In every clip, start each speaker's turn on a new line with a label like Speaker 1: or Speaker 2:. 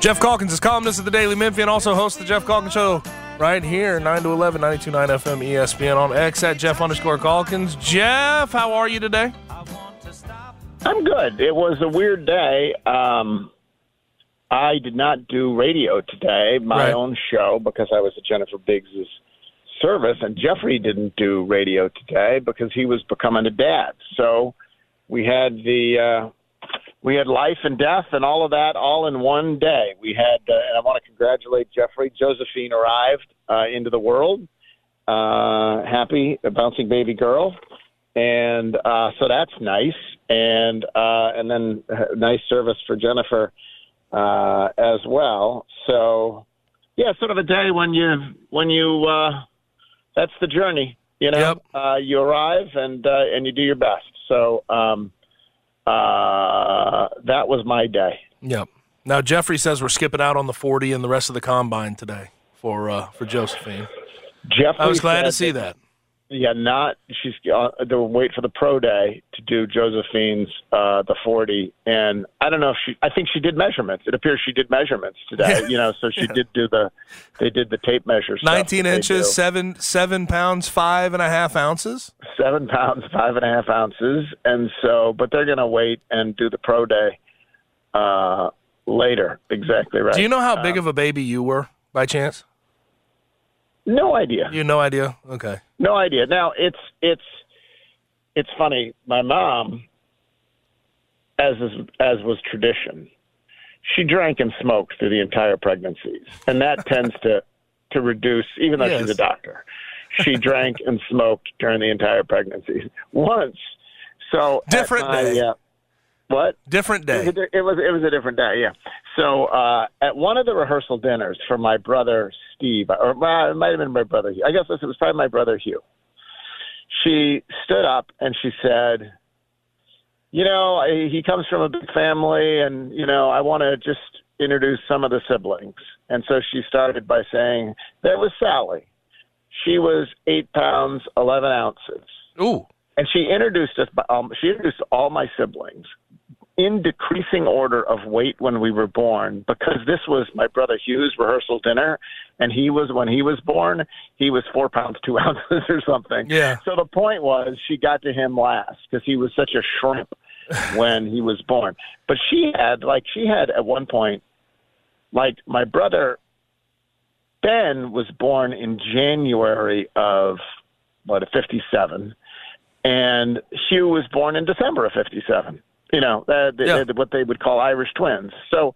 Speaker 1: Geoff Calkins is columnist of the Daily Memphian, also hosts the Geoff Calkins Show right here, 9 to 11, 92.9 FM ESPN on X at Geoff underscore Calkins. Geoff, how are you today?
Speaker 2: I want to stop.
Speaker 3: I'm good. It was a weird day. Um, I did not do radio today, my
Speaker 1: Right.
Speaker 3: own show, because I was at Jennifer Biggs's service, and Jeffrey didn't do radio today because he was becoming a dad. So we had the uh, we had life and death and all of that all in one day. We had, uh, and I want to congratulate Jeffrey. Josephine arrived uh, into the world, uh, happy, a bouncing baby girl, and uh, so that's nice. And uh, and then uh, nice service for Jennifer uh, as well. So yeah, sort of a day when you when you uh, that's the journey. You know,
Speaker 1: Yep.
Speaker 3: uh, you arrive and uh, and you do your best. So um, uh, that was my day.
Speaker 1: Yep. Now, Jeffrey says we're skipping out on the 40 and the rest of the combine today for uh, for Josephine.
Speaker 3: Jeffrey
Speaker 1: I was glad to see that.
Speaker 3: Yeah, not she's uh, they'll wait for the pro day to do Josephine's uh, the forty, and I don't know if she. I think she did measurements. It appears she did measurements today.
Speaker 1: Yeah.
Speaker 3: You know, so she did do the. They did the tape measures.
Speaker 1: 19 inches, seven seven pounds, five and a half ounces.
Speaker 3: seven pounds, five and a half ounces, and so, but they're going to wait and do the pro day uh, later. Exactly right.
Speaker 1: Do you know how big of a baby you were by chance?
Speaker 3: No idea.
Speaker 1: You have no idea? Okay.
Speaker 3: No idea. Now it's it's it's funny. My mom, as is, as was tradition, she drank and smoked through the entire pregnancies, and that tends to to reduce. Even though she's a doctor, she drank and smoked during the entire pregnancies. Once, so at
Speaker 1: Different
Speaker 3: my,
Speaker 1: day.
Speaker 3: Uh, what?
Speaker 1: Different
Speaker 3: It was,
Speaker 1: day.
Speaker 3: a, it was it was a different day, yeah. So uh, at one of the rehearsal dinners for my brother Steve, or well, it might have been my brother. Hugh. I guess it was probably my brother Hugh. She stood up and she said, "You know, I, he comes from a big family, and you know, I want to just introduce some of the siblings." And so she started by saying, "There was Sally. She was eight pounds eleven ounces."
Speaker 1: Ooh.
Speaker 3: and she introduced us. Um, she introduced all my siblings in decreasing order of weight when we were born, because this was my brother Hugh's rehearsal dinner, and he was when he was born, he was four pounds two ounces or something.
Speaker 1: Yeah.
Speaker 3: So the point was, she got to him last because he was such a shrimp when he was born. But she had like she had at one point, like my brother Ben was born in January of what fifty seven and Hugh was born in December of '57. You know, uh, the,
Speaker 1: Yeah.
Speaker 3: the- what they would call Irish twins. So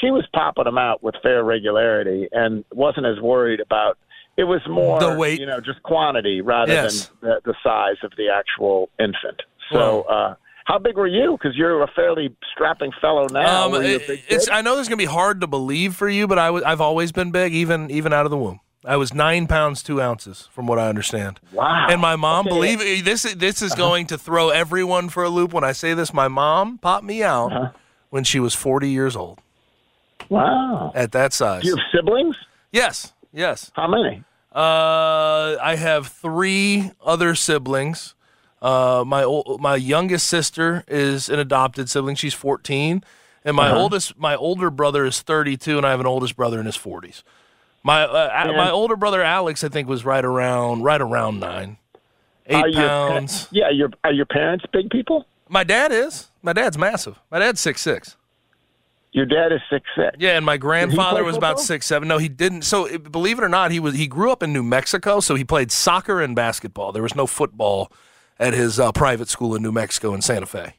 Speaker 3: she was popping them out with fair regularity, and wasn't as worried about. It was more
Speaker 1: The weight.
Speaker 3: you know, just quantity rather
Speaker 1: Yes.
Speaker 3: than the, the size of the actual infant. So, uh, how big were you? Because you're a fairly strapping fellow now.
Speaker 1: Um,
Speaker 3: Were you a
Speaker 1: it- it's. I know this is gonna be hard to believe for you, but I w- I've always been big, even even out of the womb. I was nine pounds two ounces, from what I understand.
Speaker 3: Wow.
Speaker 1: And my mom,
Speaker 3: Okay.
Speaker 1: believe it, this, this
Speaker 3: Uh-huh.
Speaker 1: is going to throw everyone for a loop when I say this. My mom popped me out
Speaker 3: Uh-huh.
Speaker 1: when she was 40 years old
Speaker 3: Wow.
Speaker 1: at that size.
Speaker 3: Do you have siblings?
Speaker 1: Yes, yes.
Speaker 3: How many?
Speaker 1: Uh, I have three other siblings. Uh, my my youngest sister is an adopted sibling. She's 14, and my
Speaker 3: Uh-huh.
Speaker 1: oldest my older brother is 32, and I have an oldest brother in his 40s. My uh, a- my older brother Alex, I think, was right around right around nine, eight
Speaker 3: Are your
Speaker 1: pounds.
Speaker 3: yeah, your are your parents big people?
Speaker 1: My dad is. My dad's massive. My dad's six six.
Speaker 3: Your dad is six six.
Speaker 1: Yeah, and my grandfather was about six seven. No, he didn't. So believe it or not, he was he grew up in New Mexico, so he played soccer and basketball. There was no football at his uh, private school in New Mexico in Santa Fe.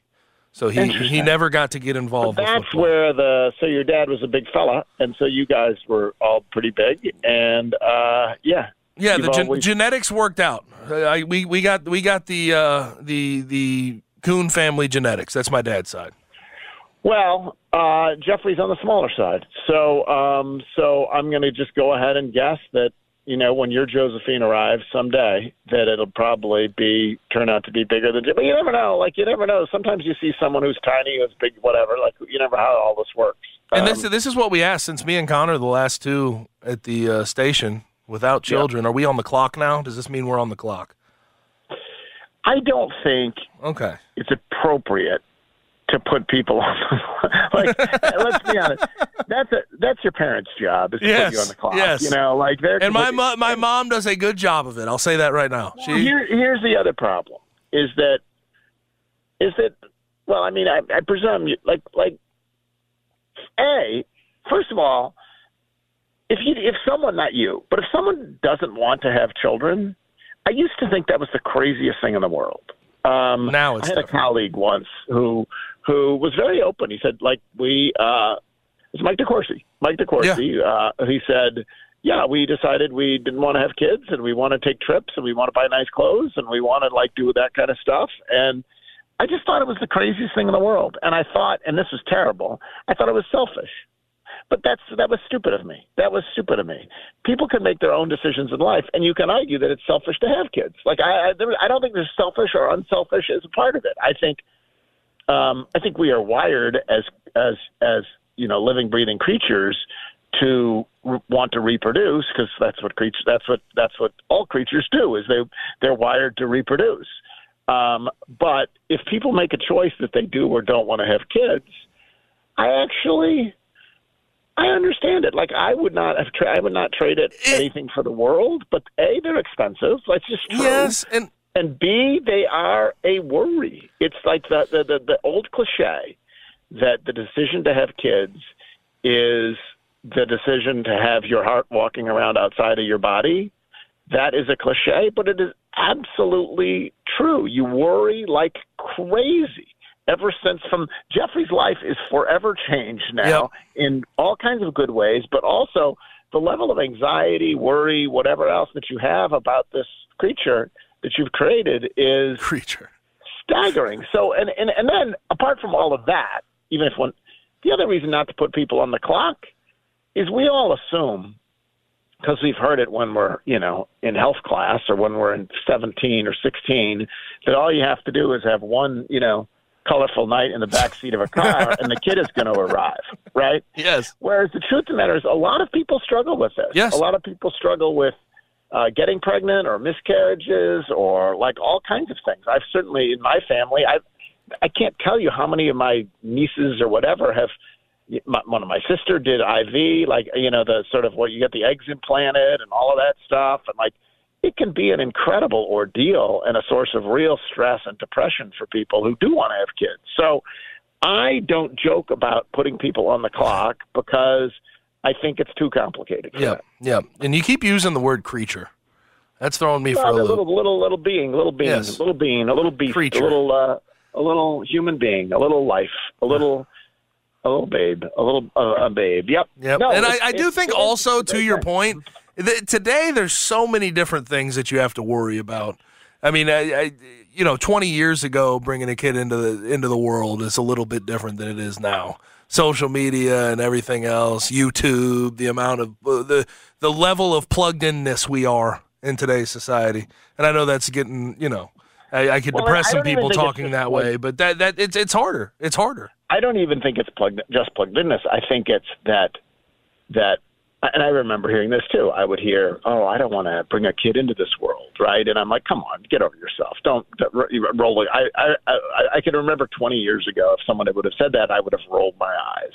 Speaker 1: So he he never got to get involved. with
Speaker 3: That's where the so your dad was a big fella, and so you guys were all pretty big, and uh, yeah,
Speaker 1: Yeah, the gen-
Speaker 3: always-
Speaker 1: genetics worked out. I, we we got we got the uh, the the Kuhn family genetics. That's my dad's side.
Speaker 3: Well, uh, Jeffrey's on the smaller side, so um, so I'm going to just go ahead and guess that you know when your Josephine arrives someday, that it'll probably be turn out to be bigger than. you. But you never know. Like you never know. Sometimes you see someone who's tiny, who's big, whatever. Like you never know how all this works.
Speaker 1: And
Speaker 3: Um,
Speaker 1: this this is what we asked since me and Connor the last two at the uh, station without children. Are we on the clock now? Does this mean we're on the clock?
Speaker 3: I don't think
Speaker 1: Okay.
Speaker 3: it's appropriate to put people on the like let's be honest that's a that's your parents job is to put you
Speaker 1: Yes,
Speaker 3: on the clock
Speaker 1: yes.
Speaker 3: you know like they're
Speaker 1: And my mo- my mom does a good job of it. I'll say that right now.
Speaker 3: Well,
Speaker 1: She
Speaker 3: here, here's the other problem is that is that well i mean i, I presume you like like a first of all if you if someone not you but if someone doesn't want to have children i used to think that was the craziest thing in the world um
Speaker 1: Now it's
Speaker 3: i had a colleague once who who was very open he said like we uh it's mike decourcy mike decourcy uh he said yeah, we decided we didn't want to have kids and we want to take trips and we want to buy nice clothes and we want to like do that kind of stuff. And I just thought it was the craziest thing in the world. And I thought, and this was terrible, I thought it was selfish. But that's that was stupid of me. That was stupid of me. People can make their own decisions in life, and you can argue that it's selfish to have kids. Like I, I, there, I don't think there's selfish or unselfish as a part of it. I think, um, I think we are wired as as as you know living, breathing creatures to re- want to reproduce because that's what creatures that's what that's what all creatures do is they they're wired to reproduce. Um, but if people make a choice that they do or don't want to have kids i actually i understand it. Like i would not have tra- i would not trade it anything for the world but a they're expensive. That's just true.
Speaker 1: Yes, and
Speaker 3: and B, they are a worry. It's like the, the the the old cliche that the decision to have kids is the decision to have your heart walking around outside of your body. That is a cliche, but it is absolutely true. You worry like crazy. Ever since from Jeffrey's life is forever changed now in all kinds of good ways, but also the level of anxiety, worry, whatever else that you have about this creature that you've created is
Speaker 1: creature.
Speaker 3: staggering. So, and, and, and then apart from all of that, even if one, the other reason not to put people on the clock is we all assume, because we've heard it when we're, you know, in health class or when we're in 17 or 16, that all you have to do is have one, you know, colorful night in the back seat of a car and the kid is going to arrive, right?
Speaker 1: Yes.
Speaker 3: Whereas the truth of the matter is, a lot of people struggle with this.
Speaker 1: Yes.
Speaker 3: A lot of people struggle with uh, getting pregnant or miscarriages or like all kinds of things. I've certainly in my family, I I can't tell you how many of my nieces or whatever have. My, one of my sister did IV, like you know the sort of what you get the eggs implanted and all of that stuff, and like it can be an incredible ordeal and a source of real stress and depression for people who do want to have kids. So I don't joke about putting people on the clock because I think it's too complicated. for
Speaker 1: Yeah,
Speaker 3: that.
Speaker 1: yeah. And you keep using the word creature. That's throwing me for a
Speaker 3: Well, a
Speaker 1: loop.
Speaker 3: little, little, little being, little being,
Speaker 1: Yes.
Speaker 3: little being, a little beast,
Speaker 1: Creature.
Speaker 3: a little, uh, a little human being, a little life, a little, a little babe, a little, uh, a babe. Yep.
Speaker 1: Yep.
Speaker 3: No,
Speaker 1: and I, I do think also to your point, that today there's so many different things that you have to worry about. I mean, I, I, you know, 20 years ago, bringing a kid into the into the world is a little bit different than it is now. Social media and everything else, YouTube, the amount of uh, the the level of plugged inness we are in today's society, and I know that's getting, you know, I, I could
Speaker 3: Well,
Speaker 1: depress
Speaker 3: I
Speaker 1: some people talking that way, but that that it's it's harder. It's harder.
Speaker 3: I don't even think it's plugged just plugged inness. I think it's that that and I remember hearing this too. I would hear, "Oh, I don't want to bring a kid into this world," right? And I'm like, "Come on, get over yourself. Don't, don't roll." I, I I I can remember 20 years ago if someone would have said that, I would have rolled my eyes.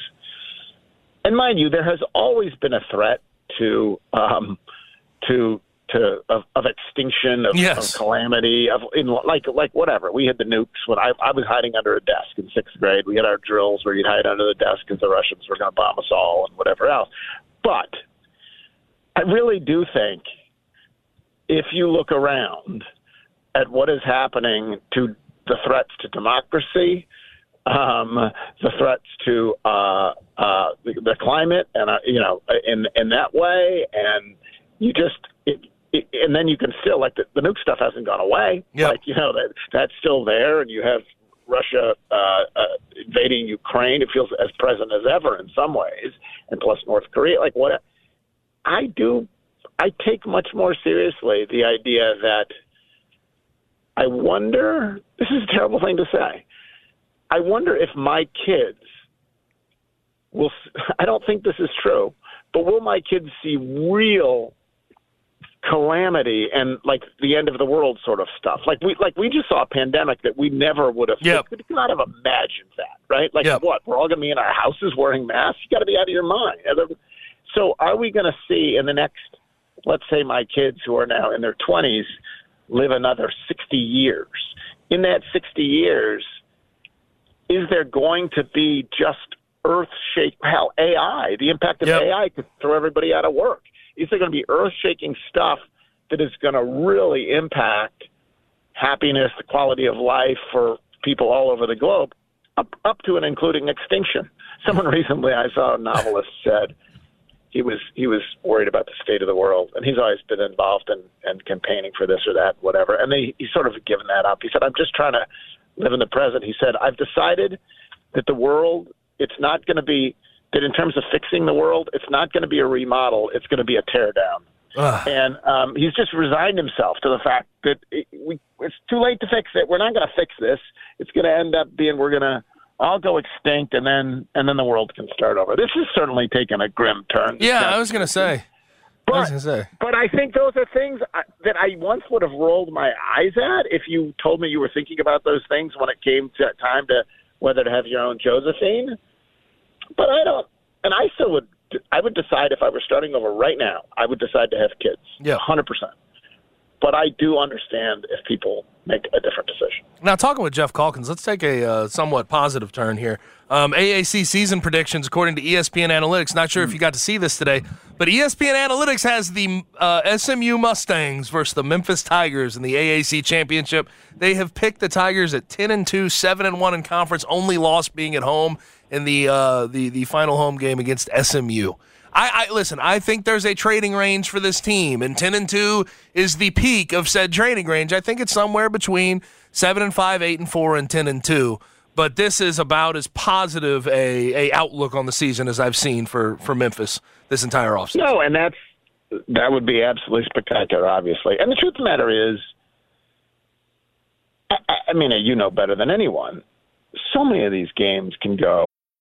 Speaker 3: And mind you, there has always been a threat to um, to to of, of extinction of,
Speaker 1: Yes.
Speaker 3: of calamity of in like like whatever. We had the nukes when I I was hiding under a desk in sixth grade. We had our drills where you'd hide under the desk because the Russians were going to bomb us all and whatever else. But I really do think if you look around at what is happening to the threats to democracy, um, the threats to uh, uh, the, the climate, and uh, you know, in in that way, and you just. It, it, and then you can still like the, the nuke stuff hasn't gone away.
Speaker 1: Yep.
Speaker 3: Like you know that that's still there, and you have Russia uh, uh, invading Ukraine. It feels as present as ever in some ways, and plus North Korea. Like what I do, I take much more seriously the idea that I wonder. This is a terrible thing to say. I wonder if my kids will. I don't think this is true, but will my kids see real calamity and like the end of the world sort of stuff? Like we like we just saw a pandemic that we never would have.
Speaker 1: Yep.
Speaker 3: Could not have imagined that, right? Like
Speaker 1: Yep.
Speaker 3: what? We're all going to be in our houses wearing masks. You got to be out of your mind. So are we going to see in the next, let's say, my kids who are now in their twenties live another sixty years? In that sixty years, is there going to be just earth shake hell AI? The impact of
Speaker 1: Yep.
Speaker 3: AI could throw everybody out of work. Is there going to be earth shaking stuff that is going to really impact happiness, the quality of life for people all over the globe, up up to and including extinction? Someone recently I saw a novelist said he was he was worried about the state of the world, and he's always been involved in, in campaigning for this or that, whatever. And they, he's sort of given that up. He said, "I'm just trying to live in the present." He said, "I've decided that the world it's not going to be that in terms of fixing the world, it's not going to be a remodel. It's going to be a tear down."
Speaker 1: Ugh.
Speaker 3: And um, he's just resigned himself to the fact that it, we, it's too late to fix it. We're not going to fix this. It's going to end up being we're going to all go extinct, and then and then the world can start over. This is certainly taking a grim turn.
Speaker 1: Yeah, I was gonna say. I was
Speaker 3: But,
Speaker 1: gonna say.
Speaker 3: but I think those are things I- that I once would have rolled my eyes at if you told me you were thinking about those things when it came to time to whether to have your own Josephine. But I don't, and I still would. I would decide if I were starting over right now. I would decide to have kids.
Speaker 1: Yeah.
Speaker 3: hundred percent. But I do understand if people make a different decision.
Speaker 1: Now, talking with Geoff Calkins, let's take a uh, somewhat positive turn here. Um, AAC season predictions, according to ESPN Analytics. Not sure if you got to see this today, but ESPN Analytics has the uh, SMU Mustangs versus the Memphis Tigers in the AAC championship. They have picked the Tigers at ten and two, seven and one in conference. Only loss being at home in the uh, the the final home game against SMU. I, I listen. I think there's a trading range for this team, and ten and two is the peak of said trading range. I think it's somewhere between seven and five, eight and four, and ten and two. But this is about as positive a, a outlook on the season as I've seen for for Memphis this entire offseason.
Speaker 3: No, and that's that would be absolutely spectacular, obviously. And the truth of the matter is, I, I- I mean, you know better than anyone. So many of these games can go.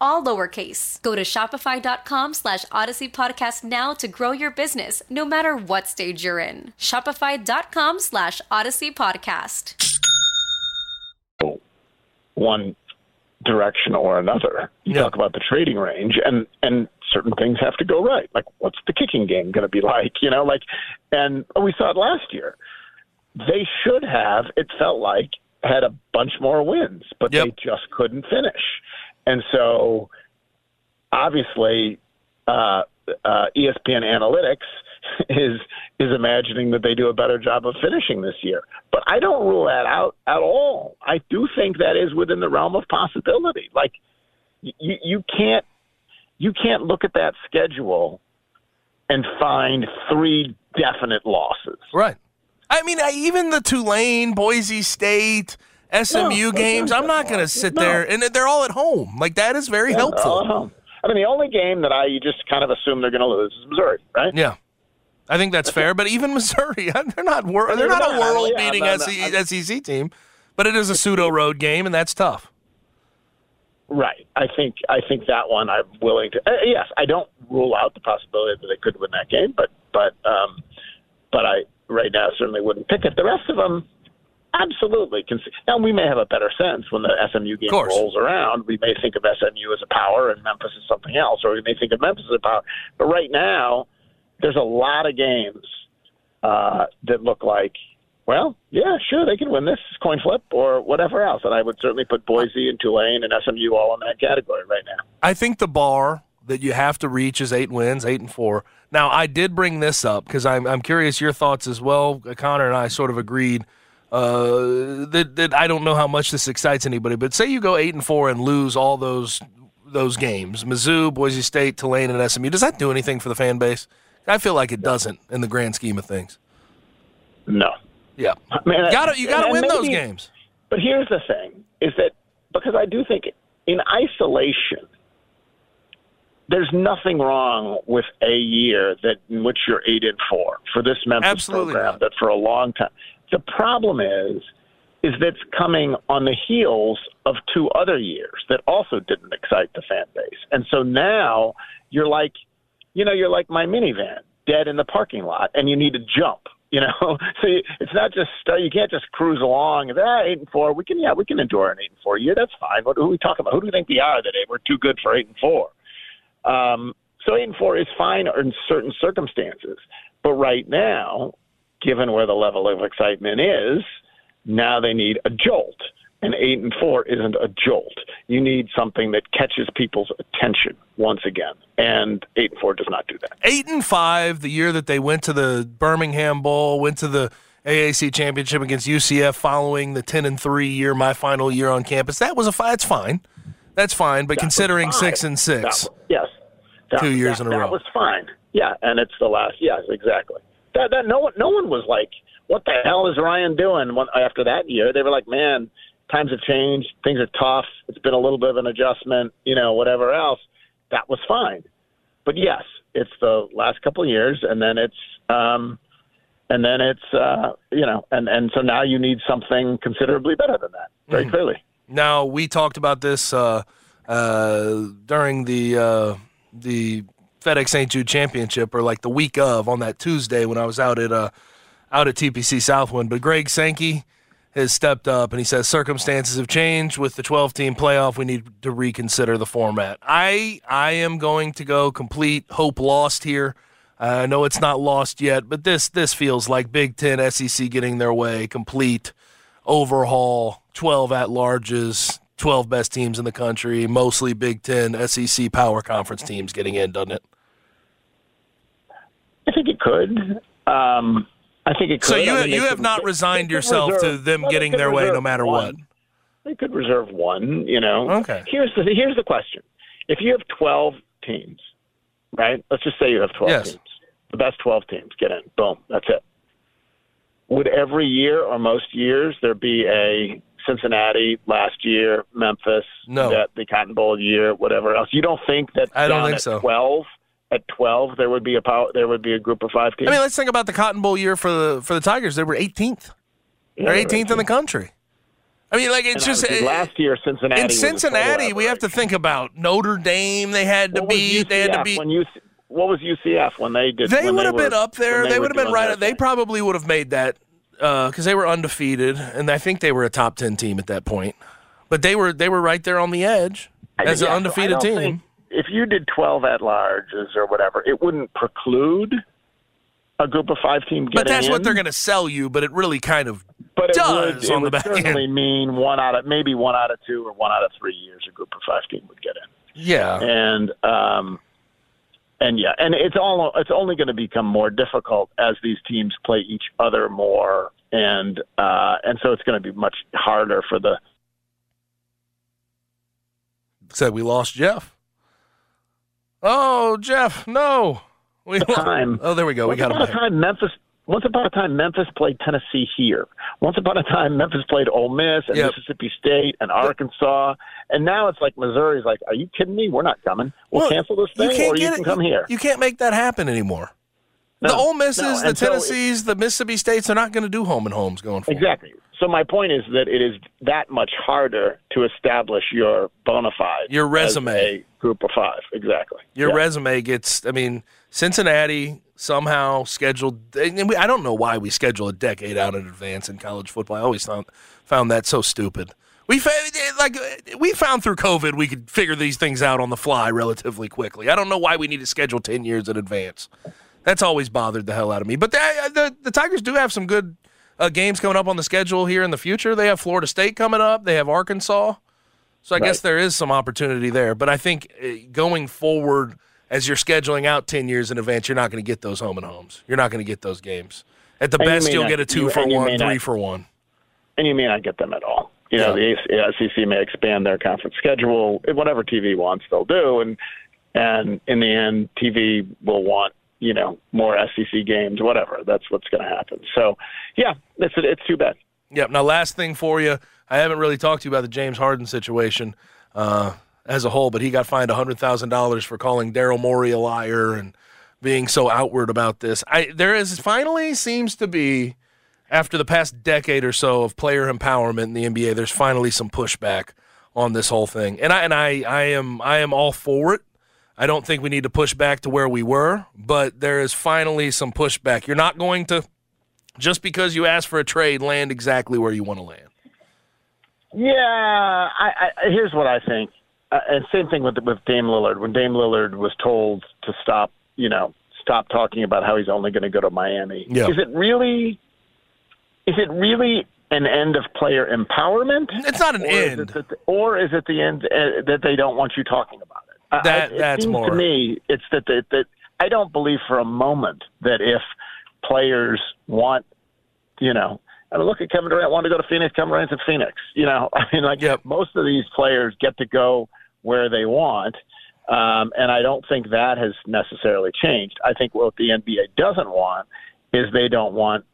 Speaker 4: all lowercase. Go to shopify.com slash odyssey podcast now to grow your business no matter what stage you're in. Shopify.com slash odyssey podcast.
Speaker 3: one direction or another. You
Speaker 1: Yeah.
Speaker 3: talk about the trading range, and and certain things have to go right. Like, what's the kicking game going to be like? You know, like, and we saw it last year. They should have. It felt like had a bunch more wins, but
Speaker 1: Yep.
Speaker 3: they just couldn't finish, and so obviously. Uh, uh, ESPN Analytics is is imagining that they do a better job of finishing this year. But I don't rule that out at all. I do think that is within the realm of possibility. Like you, you can't you can't look at that schedule and find three definite losses.
Speaker 1: Right. I mean, I, even the Tulane, Boise State, SMU
Speaker 3: No,
Speaker 1: games, I'm not going to sit
Speaker 3: No.
Speaker 1: there, and they're all at home. Like that is very helpful.
Speaker 3: Uh-huh. I mean, the only game that I you just kind of assume they're going to lose is Missouri, right?
Speaker 1: Yeah. I think that's fair, but even Missouri, they're not wor- they're not a
Speaker 3: not.
Speaker 1: world
Speaker 3: Yeah,
Speaker 1: beating
Speaker 3: no, no,
Speaker 1: SEC, SEC team, but it is a pseudo road game, and that's tough.
Speaker 3: Right. I think I think that one I'm willing to. Uh, yes, I don't rule out the possibility that they could win that game, but but um, but I right now certainly wouldn't pick it. The rest of them, absolutely. Now we may have a better sense when the SMU game rolls around. We may think of SMU as a power and Memphis as something else, or we may think of Memphis as a power. But right now, there's a lot of games uh, that look like. Well, yeah, sure, they can win this coin flip or whatever else, and I would certainly put Boise and Tulane and SMU all in that category right now.
Speaker 1: I think the bar that you have to reach is eight wins, eight and four. Now, I did bring this up because I'm I'm curious your thoughts as well. Connor and I sort of agreed uh, that that I don't know how much this excites anybody, but say you go eight and four and lose all those those games, Mizzou, Boise State, Tulane, and SMU. Does that do anything for the fan base? I feel like it doesn't in the grand scheme of things.
Speaker 3: No,
Speaker 1: Yeah,
Speaker 3: I mean,
Speaker 1: you got to you got to
Speaker 3: and
Speaker 1: win those games.
Speaker 3: But here's the thing: is that because I do think in isolation, there's nothing wrong with a year that in which you're eight and four for this Memphis
Speaker 1: Absolutely
Speaker 3: program
Speaker 1: not.
Speaker 3: that for a long time. The problem is, is that's coming on the heels of two other years that also didn't excite the fan base, and so now you're like, you know, you're like my minivan dead in the parking lot, and you need to jump. You know, so you, it's not just you can't just cruise along ah, eight and four. We can yeah, we can endure an eight and four year. That's fine. What who are we talking about? Who do we think we are today? we're too good for eight and four? Um, so eight and four is fine in certain circumstances, but right now, given where the level of excitement is, now they need a jolt. And eight and four isn't a jolt. You need something that catches people's attention once again, and eight and four does not do that.
Speaker 1: eight and five the year that they went to the Birmingham Bowl, went to the AAC championship against UCF following the ten and three year, my final year on campus. That was a that's fine. That's fine, but
Speaker 3: That
Speaker 1: considering
Speaker 3: fine.
Speaker 1: six and six,
Speaker 3: That- yes, That-
Speaker 1: Two years in a row.
Speaker 3: That was fine. Yeah, and it's the last. Yes, exactly. That that no one no one was like, what the hell is Ryan doing? When, after that year, they were like, man, times have changed. Things are tough. It's been a little bit of an adjustment. You know, whatever else. That was fine. But yes, it's the last couple of years, and then it's. um and then it's uh, you know, and and so now you need something considerably better than that, very
Speaker 1: Mm-hmm.
Speaker 3: clearly.
Speaker 1: Now we talked about this uh, uh, during the uh, the FedEx St. Jude Championship, or like the week of on that Tuesday when I was out at uh, out at TPC Southwind. But Greg Sankey has stepped up and he says circumstances have changed with the 12 team playoff. We need to reconsider the format. I I am going to go complete hope lost here. I know it's not lost yet, but this this feels like Big Ten, SEC getting their way, complete overhaul, 12 at larges, 12 best teams in the country, mostly Big Ten, SEC power conference teams getting in, doesn't it?
Speaker 3: I think it could. Um, I think it could.
Speaker 1: So you
Speaker 3: I mean,
Speaker 1: you have
Speaker 3: could-
Speaker 1: not resigned yourself to them
Speaker 3: well,
Speaker 1: getting their way no
Speaker 3: reserve
Speaker 1: matter what.
Speaker 3: They could reserve one. You know.
Speaker 1: Okay.
Speaker 3: Here's the here's the question: If you have twelve teams, right? Let's just say you have twelve
Speaker 1: Yes.
Speaker 3: teams. The best twelve teams get in. Boom. That's it. Would every year or most years there be a Cincinnati last year, Memphis,
Speaker 1: No.
Speaker 3: that the Cotton Bowl year, whatever else? You don't think that
Speaker 1: I don't think
Speaker 3: at
Speaker 1: so.
Speaker 3: Twelve at twelve there would be a power, there would be a group of five teams.
Speaker 1: I mean, let's think about the Cotton Bowl year for the for the Tigers. They were 18th. They're 18th in the country. I mean, like it's
Speaker 3: And
Speaker 1: just uh,
Speaker 3: last year Cincinnati.
Speaker 1: in
Speaker 3: was a total
Speaker 1: Cincinnati. We have to think about Notre Dame. They had to
Speaker 3: What
Speaker 1: beat. They had to beat.
Speaker 3: When UC, what was UCF when they did?
Speaker 1: They would have been up there.
Speaker 3: when
Speaker 1: They, would have been right. They probably would have made that because they were undefeated, and I think they were a top ten team at that point. But they were they were right there on the edge as an
Speaker 3: yeah, so I
Speaker 1: undefeated
Speaker 3: don't
Speaker 1: team.
Speaker 3: if you did twelve at larges or whatever, it wouldn't preclude a group of five team
Speaker 1: But that's what they're going to sell you. But it really kind of
Speaker 3: But it
Speaker 1: does
Speaker 3: would, it
Speaker 1: the
Speaker 3: would
Speaker 1: back
Speaker 3: certainly
Speaker 1: end.
Speaker 3: mean one out of maybe one out of two or one out of three years a group of five team would get in.
Speaker 1: Yeah.
Speaker 3: and um, and yeah, and it's all it's only going to become more difficult as these teams play each other more, and uh, and so it's going to be much harder for the
Speaker 1: Said we lost Geoff. Oh, Geoff, no. We
Speaker 3: time.
Speaker 1: Oh, there we go. We
Speaker 3: once
Speaker 1: got him.
Speaker 3: upon a time, Memphis. Once upon a time, Memphis played Tennessee here. Once upon a time, Memphis played Ole Miss and
Speaker 1: Yep.
Speaker 3: Mississippi State and Arkansas. And now it's like Missouri's like, "Are you kidding me? We're not coming. We'll,
Speaker 1: Well,
Speaker 3: cancel this
Speaker 1: you
Speaker 3: thing,
Speaker 1: can't
Speaker 3: or you can
Speaker 1: it.
Speaker 3: come
Speaker 1: You-
Speaker 3: here."
Speaker 1: You can't make that happen anymore. the
Speaker 3: No,
Speaker 1: Ole Misses,
Speaker 3: no,
Speaker 1: the
Speaker 3: so
Speaker 1: Tennessees, the Mississippi States are not going to do home and homes going forward.
Speaker 3: Exactly. So my point is that it is that much harder to establish your bona fide,
Speaker 1: Your resume.
Speaker 3: group of five. Exactly.
Speaker 1: Your
Speaker 3: Yeah.
Speaker 1: resume gets. I mean, Cincinnati somehow scheduled. And we, I don't know why we schedule a decade out in advance in college football. I always found found that so stupid. We like we found through COVID we could figure these things out on the fly relatively quickly. I don't know why we need to schedule ten years in advance. That's always bothered the hell out of me. But the the, the Tigers do have some good uh, games coming up on the schedule here in the future. They have Florida State coming up. They have Arkansas. So I guess there is some opportunity there. But I think uh, going forward, as you're scheduling out 10 years in advance, you're not going to get those home and homes. You're not going to get those games. At the
Speaker 3: And
Speaker 1: best, you'll
Speaker 3: not-
Speaker 1: get a two
Speaker 3: you-
Speaker 1: for one, three
Speaker 3: not-
Speaker 1: for one.
Speaker 3: and you may not get them at all. You know,
Speaker 1: Yeah.
Speaker 3: the SEC may expand their conference schedule. Whatever TV wants, they'll do, and and in the end, TV will want you know more SEC games. Whatever. That's what's going to happen. So, yeah, it's it's too bad.
Speaker 1: Yep. Now, last thing for you, I haven't really talked to you about the James Harden situation uh, as a whole, but he got fined $100,000 for calling Daryl Morey a liar and being so outward about this. I there is finally seems to be after the past decade or so of player empowerment in the NBA, there's finally some pushback on this whole thing. And I and I, I am I am all for it. I don't think we need to push back to where we were, but there is finally some pushback. You're not going to just because you ask for a trade land exactly where you want to land.
Speaker 3: Yeah, I, I, here's what I think, uh, and same thing with with Dame Lillard. When Dame Lillard was told to stop, you know, stop talking about how he's only going to go to Miami,
Speaker 1: Yeah.
Speaker 3: is it really, is it really an end of player empowerment?
Speaker 1: It's not an
Speaker 3: or
Speaker 1: end.
Speaker 3: it that, or is it the end uh, that they don't want you talking about it?
Speaker 1: That-
Speaker 3: I, it
Speaker 1: that's
Speaker 3: seems
Speaker 1: more.
Speaker 3: to me. It's that, that that I don't believe for a moment that if players want, you know. I mean, look at Kevin Durant wanted to go to Phoenix. Kevin Durant's at Phoenix. You know, I mean, like
Speaker 1: Yep.
Speaker 3: most of these players get to go where they want. Um, and I don't think that has necessarily changed. I think what the NBA doesn't want is they don't want,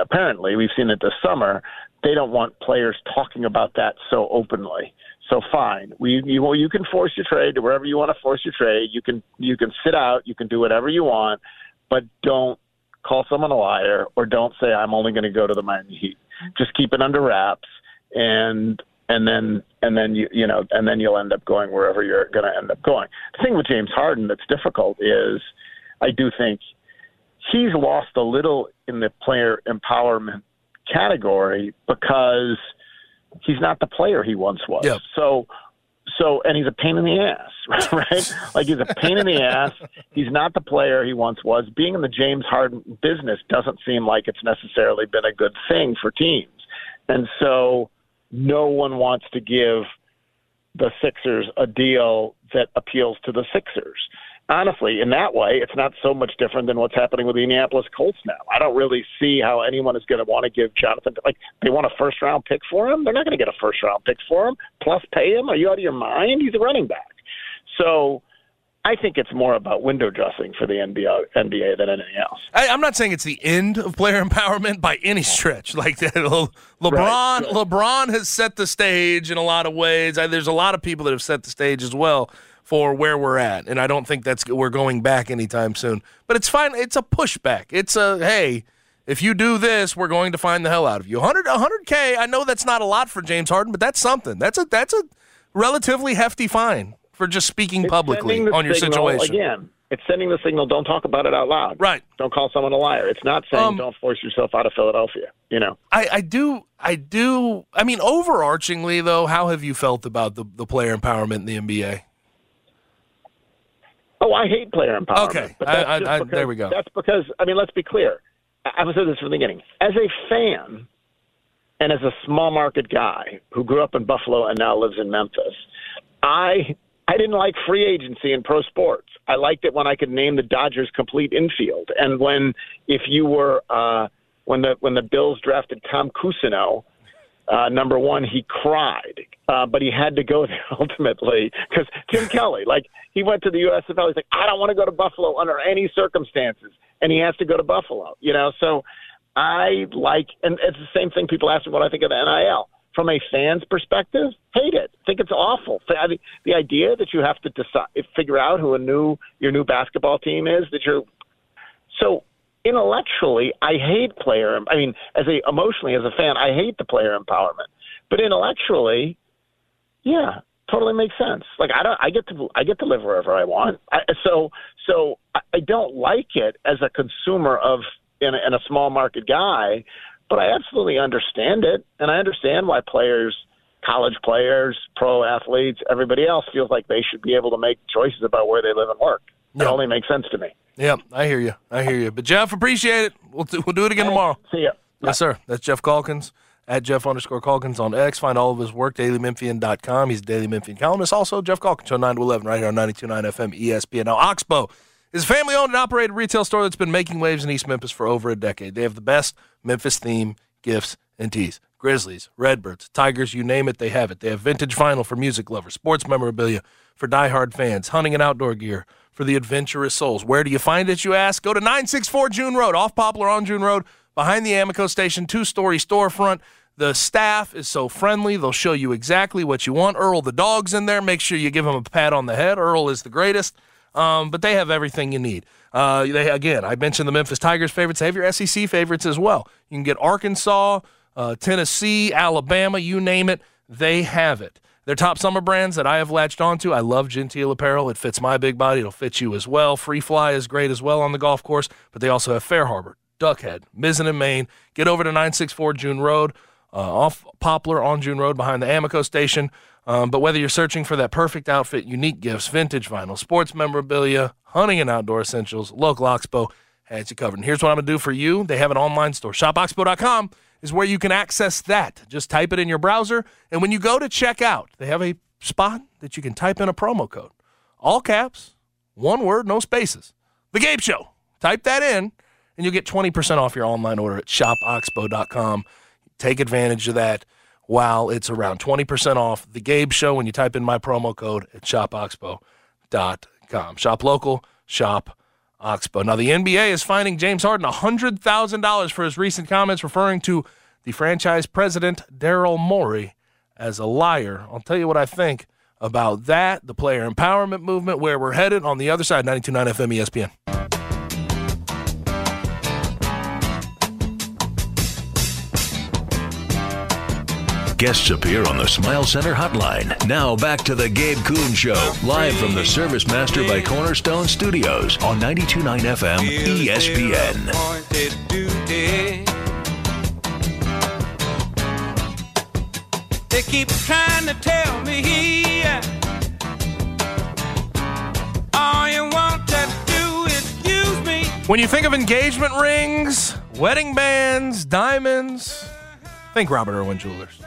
Speaker 3: apparently, we've seen it this summer, they don't want players talking about that so openly. So fine, we you well, you can force your trade to wherever you want to force your trade. You can you can sit out, you can do whatever you want, but don't call someone a liar or don't say I'm only going to go to the Miami Heat. Just keep it under wraps and and then and then you you know and then you'll end up going wherever you're going to end up going. The thing with James Harden that's difficult is I do think he's lost a little in the player empowerment category because he's not the player he once was.
Speaker 1: Yep.
Speaker 3: So so and he's a pain in the ass, right? like he's a pain in the ass. He's not the player he once was. Being in the James Harden business doesn't seem like it's necessarily been a good thing for teams. And so no one wants to give the Sixers a deal that appeals to the Sixers honestly, in that way, it's not so much different than what's happening with the Indianapolis Colts now. I don't really see how anyone is going to want to give Jonathan like they want a first round pick for him. They're not going to get a first round pick for him plus pay him. Are you out of your mind? He's a running back. So. I think it's more about window dressing for the NBA, NBA than anything else.
Speaker 1: I, am not saying it's the end of player empowerment by any stretch. Like that, Le, LeBron,
Speaker 3: Right.
Speaker 1: LeBron has set the stage in a lot of ways. I, there's a lot of people that have set the stage as well for where we're at, and I don't think that's we're going back anytime soon. But it's fine. It's a pushback. It's a hey, if you do this, we're going to find the hell out of you. 100 100k. I know that's not a lot for James Harden, but that's something. That's a that's a relatively hefty fine for just speaking
Speaker 3: It's
Speaker 1: publicly on your situation.
Speaker 3: Again, it's sending the signal. Don't talk about it out loud.
Speaker 1: Right.
Speaker 3: Don't call someone a liar. It's not saying
Speaker 1: Um,
Speaker 3: don't force yourself out of Philadelphia. You know.
Speaker 1: I, I do I do I mean overarchingly though, how have you felt about the, the player empowerment in the NBA?
Speaker 3: Oh, I hate player empowerment.
Speaker 1: Okay.
Speaker 3: but
Speaker 1: I- I-
Speaker 3: because,
Speaker 1: there we go.
Speaker 3: That's because I mean, let's be clear. I- I've said this from the beginning. As a fan, and as a small market guy who grew up in Buffalo and now lives in Memphis, I I didn't like free agency in pro sports. I liked it when I could name the Dodgers complete infield, and when if you were uh, when the when the Bills drafted Tom Cousineau. Uh, number one, he cried, uh, but he had to go there ultimately because Jim Kelly, like he went to the USFL. He's like, I don't want to go to Buffalo under any circumstances, and he has to go to Buffalo. You know, so I like, and it's the same thing. People ask me what I think of the NIL from a fan's perspective. Hate it. Think it's awful. I mean, the idea that you have to decide, figure out who a new your new basketball team is. That you're so intellectually, I hate player. I mean, as a emotionally as a fan, I hate the player empowerment. But intellectually, yeah, totally makes sense. Like I don't, I get to, I get to live wherever I want. I, so, so I, I don't like it as a consumer of in a, small market guy, but I absolutely understand it, and I understand why players. College players, pro athletes, everybody else feels like they should be able to make choices about where they live and work. It
Speaker 1: Yeah.
Speaker 3: only makes sense to me.
Speaker 1: Yeah, I hear you. I hear you. But Geoff, appreciate it. We'll do, we'll do it again tomorrow.
Speaker 3: See ya.
Speaker 1: Yes, sir. That's Geoff Calkins at Geoff underscore Calkins on X. Find all of his work, dailymemphian.com. He's a Daily Memphian columnist. Also, Geoff Calkins, show 9 to 11 right here on 92.9 FM ESPN. Now, Oxbow is a family owned and operated retail store that's been making waves in East Memphis for over a decade. They have the best Memphis theme gifts and tees. Grizzlies, Redbirds, Tigers, you name it, they have it. They have vintage vinyl for music lovers, sports memorabilia for diehard fans, hunting and outdoor gear for the adventurous souls. Where do you find it, you ask? Go to 964 June Road, off Poplar on June Road, behind the Amico station, two story storefront. The staff is so friendly. They'll show you exactly what you want. Earl, the dog's in there. Make sure you give him a pat on the head. Earl is the greatest. Um, but they have everything you need. Uh, they again, I mentioned the Memphis Tigers favorites. They have your SEC favorites as well. You can get Arkansas, uh, Tennessee, Alabama, you name it. They have it. Their top summer brands that I have latched onto. I love Genteel apparel. It fits my big body. It'll fit you as well. Free Fly is great as well on the golf course. But they also have Fair Harbor, Duckhead, Mizzen and Main. Get over to 964 June Road, uh, off Poplar on June Road behind the Amico station. Um, but whether you're searching for that perfect outfit, unique gifts, vintage vinyl, sports memorabilia, hunting and outdoor essentials, local Oxbow has you covered. And here's what I'm going to do for you. They have an online store. ShopOxbow.com is where you can access that. Just type it in your browser. And when you go to checkout, they have a spot that you can type in a promo code. All caps, one word, no spaces. The Gabe Show. Type that in, and you'll get 20% off your online order at shopoxbow.com. Take advantage of that. while it's around 20% off the Gabe Show when you type in my promo code at shopoxbow.com. Shop local, shop Oxbow. Now, the NBA is fining James Harden $100,000 for his recent comments referring to the franchise president, Daryl Morey, as a liar. I'll tell you what I think about that, the player empowerment movement, where we're headed on the other side, 92.9 FM ESPN.
Speaker 5: Guests appear on the Smile Center hotline. Now back to the Gabe Kuhn Show, live from the Service Master by Cornerstone Studios on 92.9 FM ESPN.
Speaker 2: They keep trying to tell me all you want to do is use me.
Speaker 1: When you think of engagement rings, wedding bands, diamonds, think Robert Irwin Jewelers.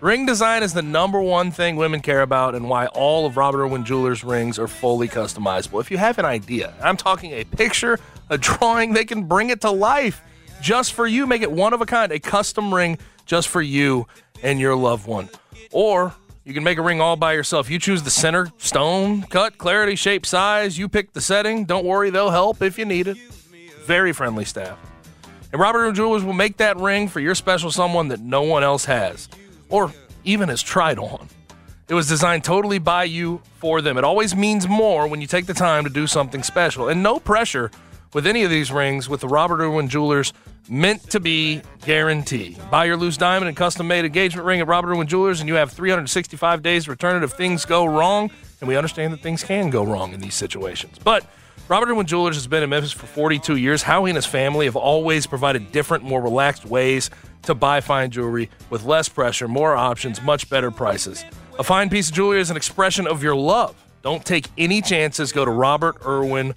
Speaker 1: Ring design is the number one thing women care about and why all of Robert Irwin Jewelers rings are fully customizable. If you have an idea, I'm talking a picture, a drawing, they can bring it to life just for you. Make it one of a kind, a custom ring just for you and your loved one. Or you can make a ring all by yourself. You choose the center, stone, cut, clarity, shape, size. You pick the setting. Don't worry, they'll help if you need it. Very friendly staff. And Robert Irwin Jewelers will make that ring for your special someone that no one else has or even has tried on. It was designed totally by you for them. It always means more when you take the time to do something special. And no pressure with any of these rings with the Robert Irwin Jewelers meant to be guarantee. Buy your loose diamond and custom made engagement ring at Robert Irwin Jewelers, and you have 365 days to return it if things go wrong. And we understand that things can go wrong in these situations. But Robert Irwin Jewelers has been in Memphis for 42 years. Howie and his family have always provided different, more relaxed ways to buy fine jewelry with less pressure, more options, much better prices. A fine piece of jewelry is an expression of your love. Don't take any chances. Go to Robert Irwin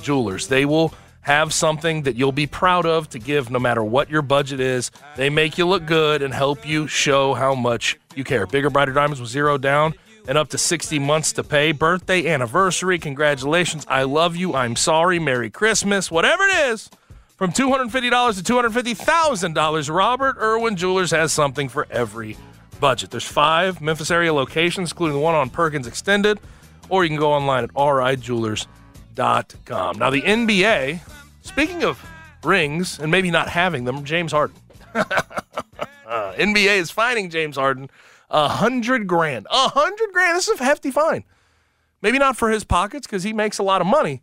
Speaker 1: Jewelers. They will have something that you'll be proud of to give no matter what your budget is. They make you look good and help you show how much you care. Bigger, brighter diamonds with zero down and up to 60 months to pay. Birthday, anniversary, congratulations. I love you. I'm sorry. Merry Christmas. Whatever it is. From $250 to $250,000, Robert Irwin Jewelers has something for every budget. There's five Memphis area locations, including the one on Perkins Extended, or you can go online at rijewelers.com. Now, the NBA, speaking of rings and maybe not having them, James Harden. uh, NBA is fining James Harden a hundred grand. A hundred grand. This is a hefty fine. Maybe not for his pockets because he makes a lot of money,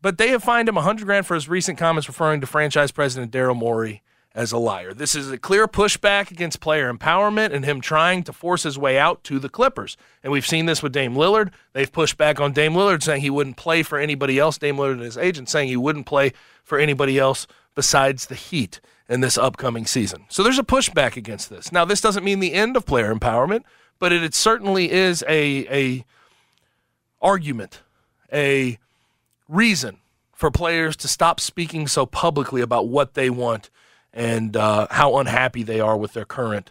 Speaker 1: but they have fined him a hundred grand for his recent comments referring to franchise president Daryl Morey as a liar. This is a clear pushback against player empowerment and him trying to force his way out to the Clippers. And we've seen this with Dame Lillard. They've pushed back on Dame Lillard saying he wouldn't play for anybody else. Dame Lillard and his agent saying he wouldn't play for anybody else besides the Heat in this upcoming season. So there's a pushback against this. Now, this doesn't mean the end of player empowerment, but it, it certainly is a, a argument, a reason for players to stop speaking so publicly about what they want and uh, how unhappy they are with their current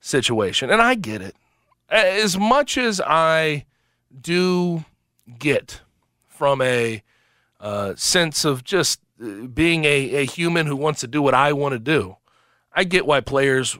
Speaker 1: situation. And I get it. As much as I do get from a uh, sense of just being a, a human who wants to do what I want to do, I get why players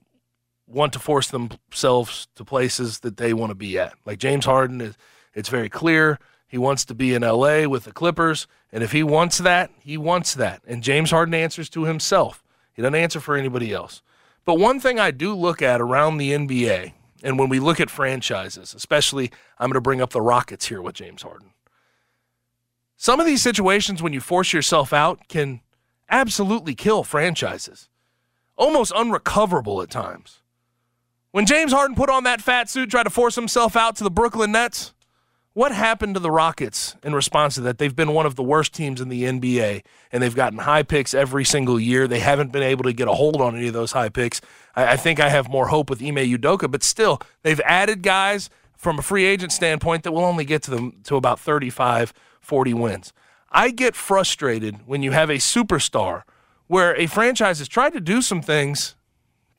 Speaker 1: want to force themselves to places that they want to be at. Like James Harden, is, it's very clear he wants to be in LA with the Clippers. And if he wants that, he wants that. And James Harden answers to himself, he doesn't answer for anybody else. But one thing I do look at around the NBA, and when we look at franchises, especially, I'm going to bring up the Rockets here with James Harden. Some of these situations, when you force yourself out, can absolutely kill franchises, almost unrecoverable at times. When James Harden put on that fat suit, tried to force himself out to the Brooklyn Nets, what happened to the Rockets in response to that? They've been one of the worst teams in the NBA, and they've gotten high picks every single year. They haven't been able to get a hold on any of those high picks. I, I think I have more hope with Ime Udoka, but still, they've added guys from a free agent standpoint that will only get to them to about 35 40 wins. I get frustrated when you have a superstar where a franchise has tried to do some things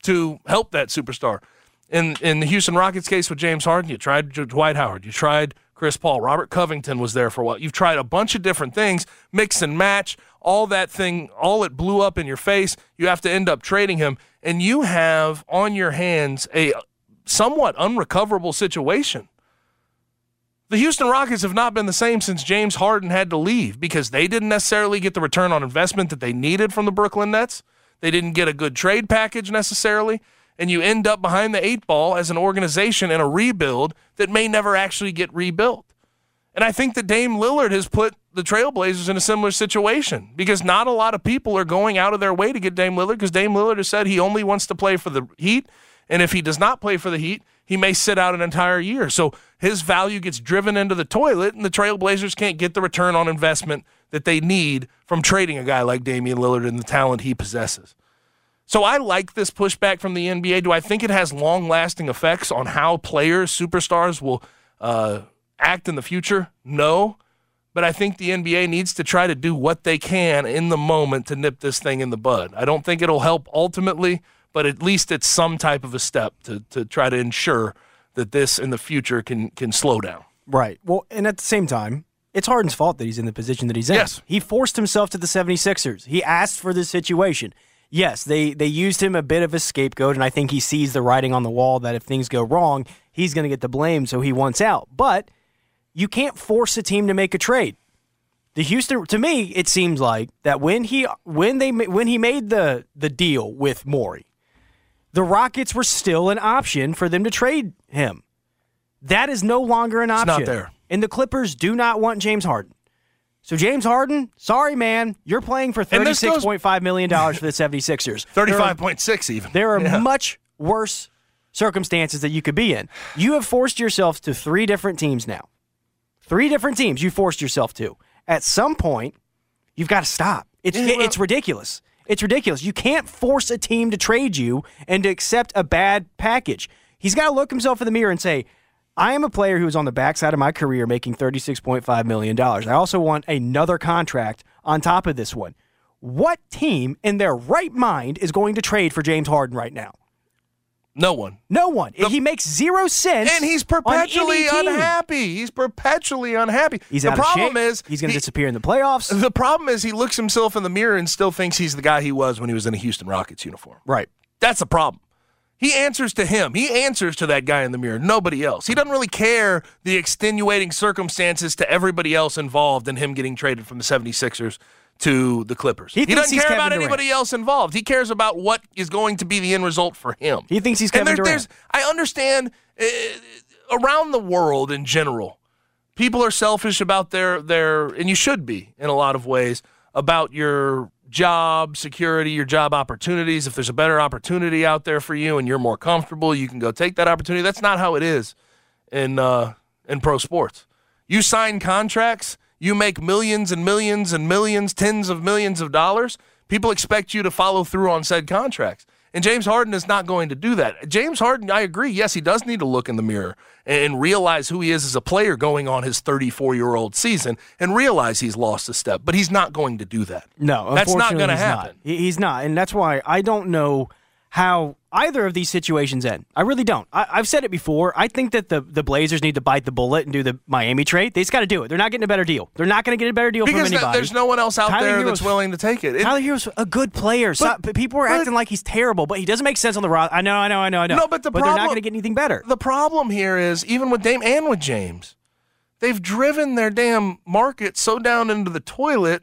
Speaker 1: to help that superstar. In in the Houston Rockets case with James Harden, you tried Dwight Howard, you tried Chris Paul, Robert Covington was there for a while. You've tried a bunch of different things, mix and match, all that thing, all it blew up in your face. You have to end up trading him, and you have on your hands a somewhat unrecoverable situation. The Houston Rockets have not been the same since James Harden had to leave because they didn't necessarily get the return on investment that they needed from the Brooklyn Nets. They didn't get a good trade package necessarily. And you end up behind the eight ball as an organization in a rebuild that may never actually get rebuilt. And I think that Dame Lillard has put the Trailblazers in a similar situation because not a lot of people are going out of their way to get Dame Lillard because Dame Lillard has said he only wants to play for the Heat. And if he does not play for the Heat, he may sit out an entire year. So his value gets driven into the toilet, and the Trailblazers can't get the return on investment that they need from trading a guy like Damian Lillard and the talent he possesses. So I like this pushback from the NBA. Do I think it has long lasting effects on how players, superstars will uh, act in the future? No. But I think the NBA needs to try to do what they can in the moment to nip this thing in the bud. I don't think it'll help ultimately, but at least it's some type of a step to, to try to ensure that this in the future can can slow down.
Speaker 6: Right. Well, and at the same time, it's Harden's fault that he's in the position that he's in.
Speaker 1: Yes.
Speaker 6: He forced himself to the 76ers. He asked for this situation. Yes, they, they used him a bit of a scapegoat, and I think he sees the writing on the wall that if things go wrong, he's going to get the blame, so he wants out. But you can't force a team to make a trade. The Houston, to me, it seems like that when he when they when he made the the deal with Morey, the Rockets were still an option for them to trade him. That is no longer an
Speaker 1: It's
Speaker 6: option.
Speaker 1: not there.
Speaker 6: And the Clippers do not want James Harden. So James Harden, sorry man, you're playing for
Speaker 1: And this goes-
Speaker 6: $36.5 million for the 76ers. There are-
Speaker 1: 35.6 even.
Speaker 6: There are
Speaker 1: Yeah.
Speaker 6: much worse circumstances that you could be in. You have forced yourself to three different teams now. Three different teams you forced yourself to. At some point, you've got to stop. It's
Speaker 1: Yeah, well-
Speaker 6: it's ridiculous. It's ridiculous. You can't force a team to trade you and to accept a bad package. He's got to look himself in the mirror and say, I am a player who is on the backside of my career making $36.5 million. I also want another contract on top of this one. What team in their right mind is going to trade for James Harden right now?
Speaker 1: No one.
Speaker 6: No one. he makes zero sense.
Speaker 1: And he's perpetually unhappy. He's perpetually unhappy.
Speaker 6: He's
Speaker 1: the problem is
Speaker 6: he's going to
Speaker 1: he-
Speaker 6: disappear in the playoffs.
Speaker 1: The problem is he looks himself in the mirror and still thinks he's the guy he was when he was in a Houston Rockets uniform.
Speaker 6: Right.
Speaker 1: That's the problem. He answers to him. He answers to that guy in the mirror, nobody else. He doesn't really care the extenuating circumstances to everybody else involved in him getting traded from the 76ers to the Clippers.
Speaker 6: He thinks
Speaker 1: doesn't care
Speaker 6: Kevin
Speaker 1: about
Speaker 6: Durant.
Speaker 1: anybody else involved. He cares about what is going to be the end result for him.
Speaker 6: He thinks he's
Speaker 1: And
Speaker 6: Kevin
Speaker 1: there-
Speaker 6: Durant.
Speaker 1: there's- I understand uh, around the world in general, people are selfish about their their, and you should be in a lot of ways about your job security, your job opportunities. If there's a better opportunity out there for you and you're more comfortable, you can go take that opportunity. That's not how it is in uh, in pro sports. You sign contracts, you make millions and millions and millions, tens of millions of dollars. People expect you to follow through on said contracts. And James Harden is not going to do that. James Harden, I agree. Yes, he does need to look in the mirror and realize who he is as a player going on his 34 year old season and realize he's lost a step, but he's not going to do that.
Speaker 6: No,
Speaker 1: that's not going to happen.
Speaker 6: Not. He's not, and that's why I don't know how either of these situations end. I really don't. I, I've said it before. I think that the, the Blazers need to bite the bullet and do the Miami trade. They just got to do it. They're not getting a better deal. They're not going to get a better deal
Speaker 1: Because
Speaker 6: from anybody.
Speaker 1: there's no one else out
Speaker 6: Tyler
Speaker 1: there
Speaker 6: Herro's-
Speaker 1: that's willing to take it. It-
Speaker 6: Tyler Herro's a good player.
Speaker 1: But-
Speaker 6: people are
Speaker 1: but-
Speaker 6: acting like he's terrible, but he doesn't make sense on the roster. I know, I know, I know, I know.
Speaker 1: No, but the but problem,
Speaker 6: they're not going to get anything better.
Speaker 1: The problem here is even with Dame and with James, they've driven their damn market so down into the toilet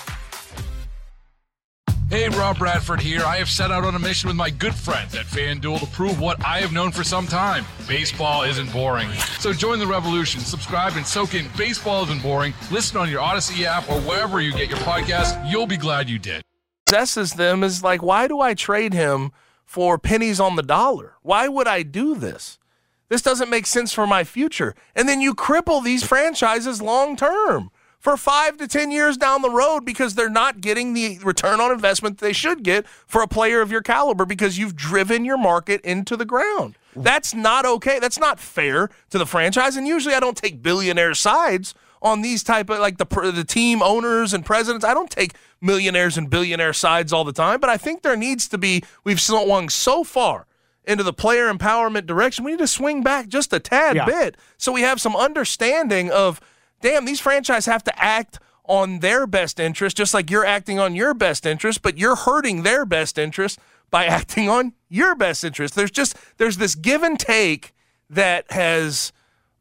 Speaker 7: Hey, Rob Bradford here. I have set out on a mission with my good friends at FanDuel to prove what I have known for some time baseball isn't boring. So join the revolution, subscribe, and soak in Baseball Isn't Boring. Listen on your Audacy app or wherever you get your podcast. You'll be glad you did.
Speaker 1: Possesses them is like, why do I trade him for pennies on the dollar? Why would I do this? This doesn't make sense for my future. And then you cripple these franchises long term for five to 10 years down the road because they're not getting the return on investment they should get for a player of your caliber because you've driven your market into the ground. That's not okay. That's not fair to the franchise. And usually I don't take billionaire sides on these type of like the the team owners and presidents. I don't take millionaires and billionaire sides all the time, but I think there needs to be we've swung so far into the player empowerment direction. We need to swing back just a tad
Speaker 6: Yeah.
Speaker 1: bit so we have some understanding of damn, these franchises have to act on their best interest, just like you're acting on your best interest, but you're hurting their best interest by acting on your best interest. There's just there's this give and take that has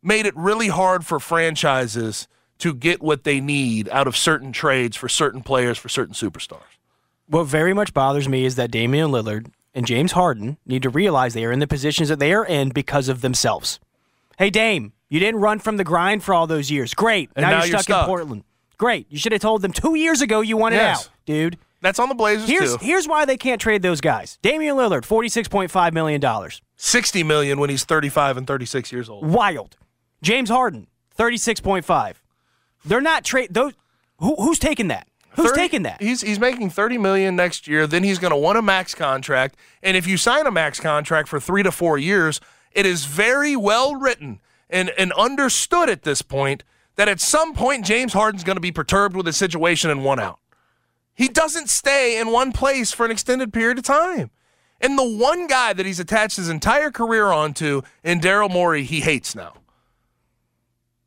Speaker 1: made it really hard for franchises to get what they need out of certain trades for certain players for certain superstars.
Speaker 6: What very much bothers me is that Damian Lillard and James Harden need to realize they are in the positions that they are in because of themselves. Hey, Dame, you didn't run from the grind for all those years. Great. Now,
Speaker 1: now
Speaker 6: you're,
Speaker 1: you're
Speaker 6: stuck,
Speaker 1: stuck.
Speaker 6: in Portland. Great. You should have told them two years ago you wanted
Speaker 1: Yes.
Speaker 6: out, dude.
Speaker 1: That's on the Blazers
Speaker 6: Here's
Speaker 1: too.
Speaker 6: here's why they can't trade those guys. Damian Lillard, forty six point five million dollars.
Speaker 1: 60 million when he's 35 and 36 years old.
Speaker 6: Wild. James Harden, thirty six point five. They're not trade those. Who, who's taking that? Who's
Speaker 1: 30
Speaker 6: taking that?
Speaker 1: He's he's making 30 million next year, then he's going to want a max contract, and if you sign a max contract for 3 to 4 years, it is very well written and and understood at this point that at some point James Harden's going to be perturbed with a situation and one out. He doesn't stay in one place for an extended period of time. And the one guy that he's attached his entire career onto in Daryl Morey, he hates now.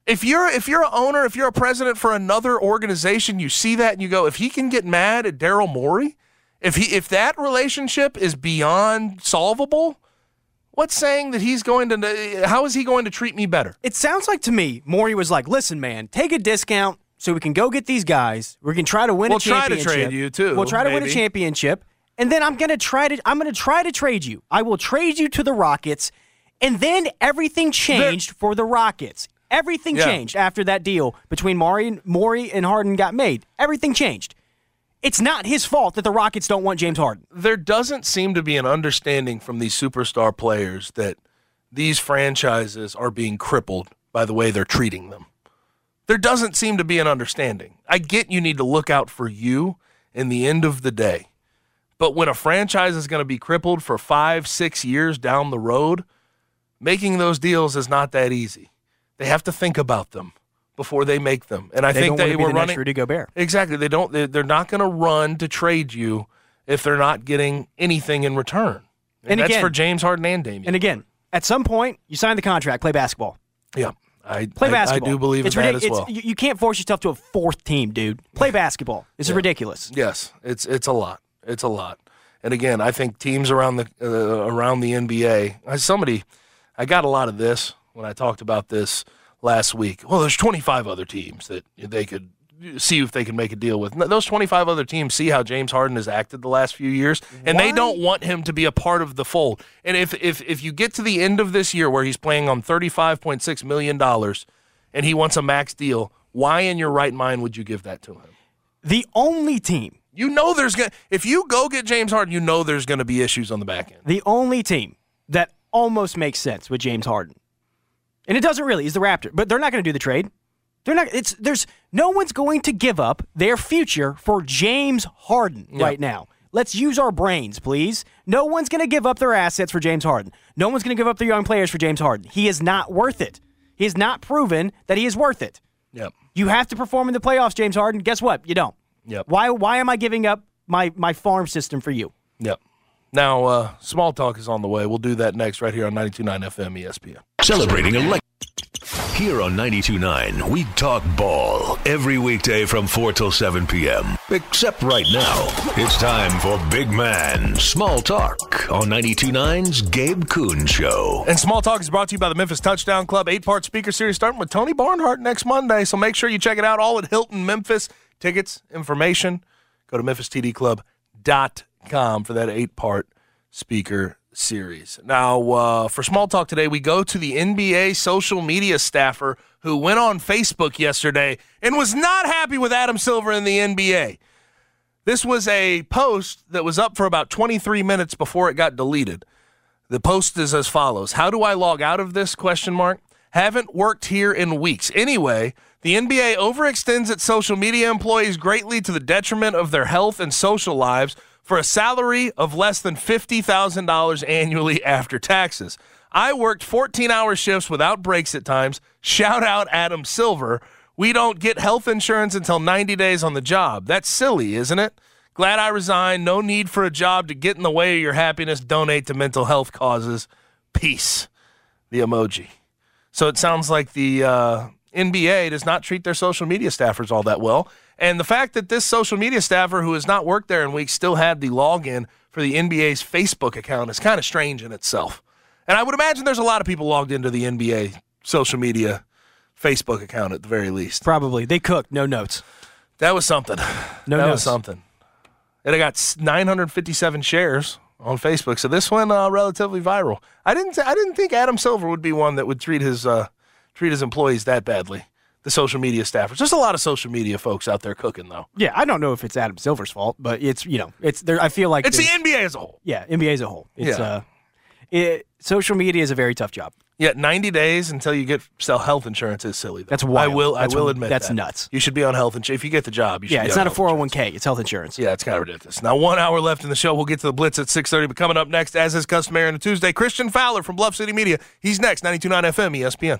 Speaker 1: If you're if you're an owner, if you're a president for another organization, you see that and you go, if he can get mad at Daryl Morey, if he if that relationship is beyond solvable, what's saying that he's going to how is he going to treat me better?
Speaker 6: It sounds like to me, Morey was like, "Listen, man, take a discount so we can go get these guys. We can try to win
Speaker 1: We'll
Speaker 6: a
Speaker 1: try to trade you, too,
Speaker 6: We'll try to win a championship, and then I'm gonna try to. I'm gonna try to trade you. I will trade you to the Rockets, and then everything changed for the Rockets. Everything
Speaker 1: Yeah.
Speaker 6: changed after that deal between Morey and Morey and Harden got made. Everything changed. It's not his fault that the Rockets don't want James Harden.
Speaker 1: there doesn't seem to be an understanding from these superstar players that these franchises are being crippled by the way they're treating them. There doesn't seem to be an understanding. I get you need to look out for you in the end of the day. But when a franchise is going to be crippled for five, six years down the road, making those deals is not that easy. They have to think about them before they make them. And I
Speaker 6: They
Speaker 1: think they were
Speaker 6: the
Speaker 1: running.
Speaker 6: Rudy Gobert.
Speaker 1: Exactly. They don't. They're, they're not going to run to trade you if they're not getting anything in return. And,
Speaker 6: And
Speaker 1: that's
Speaker 6: again-
Speaker 1: for James Harden and Damian.
Speaker 6: And again, at some point, you sign the contract, play basketball.
Speaker 1: yeah, I
Speaker 6: Play
Speaker 1: I,
Speaker 6: basketball.
Speaker 1: I do believe
Speaker 6: it's
Speaker 1: in that as well.
Speaker 6: It's, you, you can't force yourself to a fourth team, dude. Play basketball. This is ridiculous.
Speaker 1: Yes, it's it's a lot. It's a lot. And again, I think teams around the uh, around the NBA. I- Somebody, I got a lot of this when I talked about this last week. Well, there's 25 other teams that they could see if they can make a deal with. Those 25 other teams see how James Harden has acted the last few years, and they don't want him to be a part of the fold. And if if if you get to the end of this year where he's playing on 35.6 million dollars, and he wants a max deal, why in your right mind would you give that to him?
Speaker 6: The only team,
Speaker 1: You know there's going to if you go get James Harden, you know there's going to be issues on the back end.
Speaker 6: the only team that almost makes sense with James Harden, and it doesn't really, is the Raptor. But they're not going to do the trade. They're not. It's there's no one's going to give up their future for James Harden right now. Let's use our brains, please. No one's going to give up their assets for James Harden. No one's going to give up their young players for James Harden. He is not worth it. He has not proven that he is worth it.
Speaker 1: Yep.
Speaker 6: You have to perform in the playoffs, James Harden. Guess what? You don't.
Speaker 1: Yep.
Speaker 6: Why? Why am I giving up my my farm system for you?
Speaker 1: Yep. Now, uh, small talk is on the way. We'll do that next right here on 92.9 FM ESPN.
Speaker 5: Celebrating elect. Here on 92.9, we talk ball every weekday from 4 till 7 p.m. Except right now, it's time for Big Man Small Talk on 92.9's Gabe Kuhn Show.
Speaker 1: And Small Talk is brought to you by the Memphis Touchdown Club, eight part speaker series starting with Tony Barnhart next Monday. So make sure you check it out all at Hilton Memphis. Tickets, information, go to com for that eight part speaker series. Now, uh, for small talk today, we go to the NBA social media staffer who went on Facebook yesterday and was not happy with Adam Silver in the NBA. This was a post that was up for about 23 minutes before it got deleted. The post is as follows How do I log out of this? Question mark. Haven't worked here in weeks. Anyway, the NBA overextends its social media employees greatly to the detriment of their health and social lives for a salary of less than $50,000 annually after taxes. I worked 14 hour shifts without breaks at times. Shout out Adam Silver. We don't get health insurance until 90 days on the job. That's silly, isn't it? Glad I resigned. No need for a job to get in the way of your happiness. Donate to mental health causes. Peace. The emoji. So it sounds like the uh, NBA does not treat their social media staffers all that well. And the fact that this social media staffer who has not worked there in weeks still had the login for the NBA's Facebook account is kind of strange in itself. And I would imagine there's a lot of people logged into the NBA social media Facebook account at the very least.
Speaker 6: Probably. They cooked, no notes.
Speaker 1: That was something.
Speaker 6: No
Speaker 1: that
Speaker 6: notes.
Speaker 1: was something. And I got 957 shares on Facebook, so this went uh, relatively viral. I didn't. I didn't think Adam Silver would be one that would treat his uh, treat his employees that badly. The social media staffers. There's a lot of social media folks out there cooking, though.
Speaker 6: Yeah, I don't know if it's Adam Silver's fault, but it's you know, it's there. I feel like
Speaker 1: It's the NBA as a whole.
Speaker 6: Yeah, NBA as a whole. It's
Speaker 1: Yeah.
Speaker 6: uh, it, social media is a very tough job.
Speaker 1: Yeah, 90 days until you get sell health insurance is silly. Though.
Speaker 6: That's wild.
Speaker 1: I will.
Speaker 6: That's-
Speaker 1: I will admit
Speaker 6: that's
Speaker 1: that.
Speaker 6: nuts.
Speaker 1: You should be on health insurance if you get the job. You should
Speaker 6: Yeah,
Speaker 1: be
Speaker 6: it's not a four hundred one k. It's health insurance.
Speaker 1: Yeah, it's kind of ridiculous. Now, one hour left in the show. We'll get to the Blitz at 6.30, but coming up next, as is customary on a Tuesday, Christian Fowler from Bluff City Media. He's next, 92.9 FM ESPN.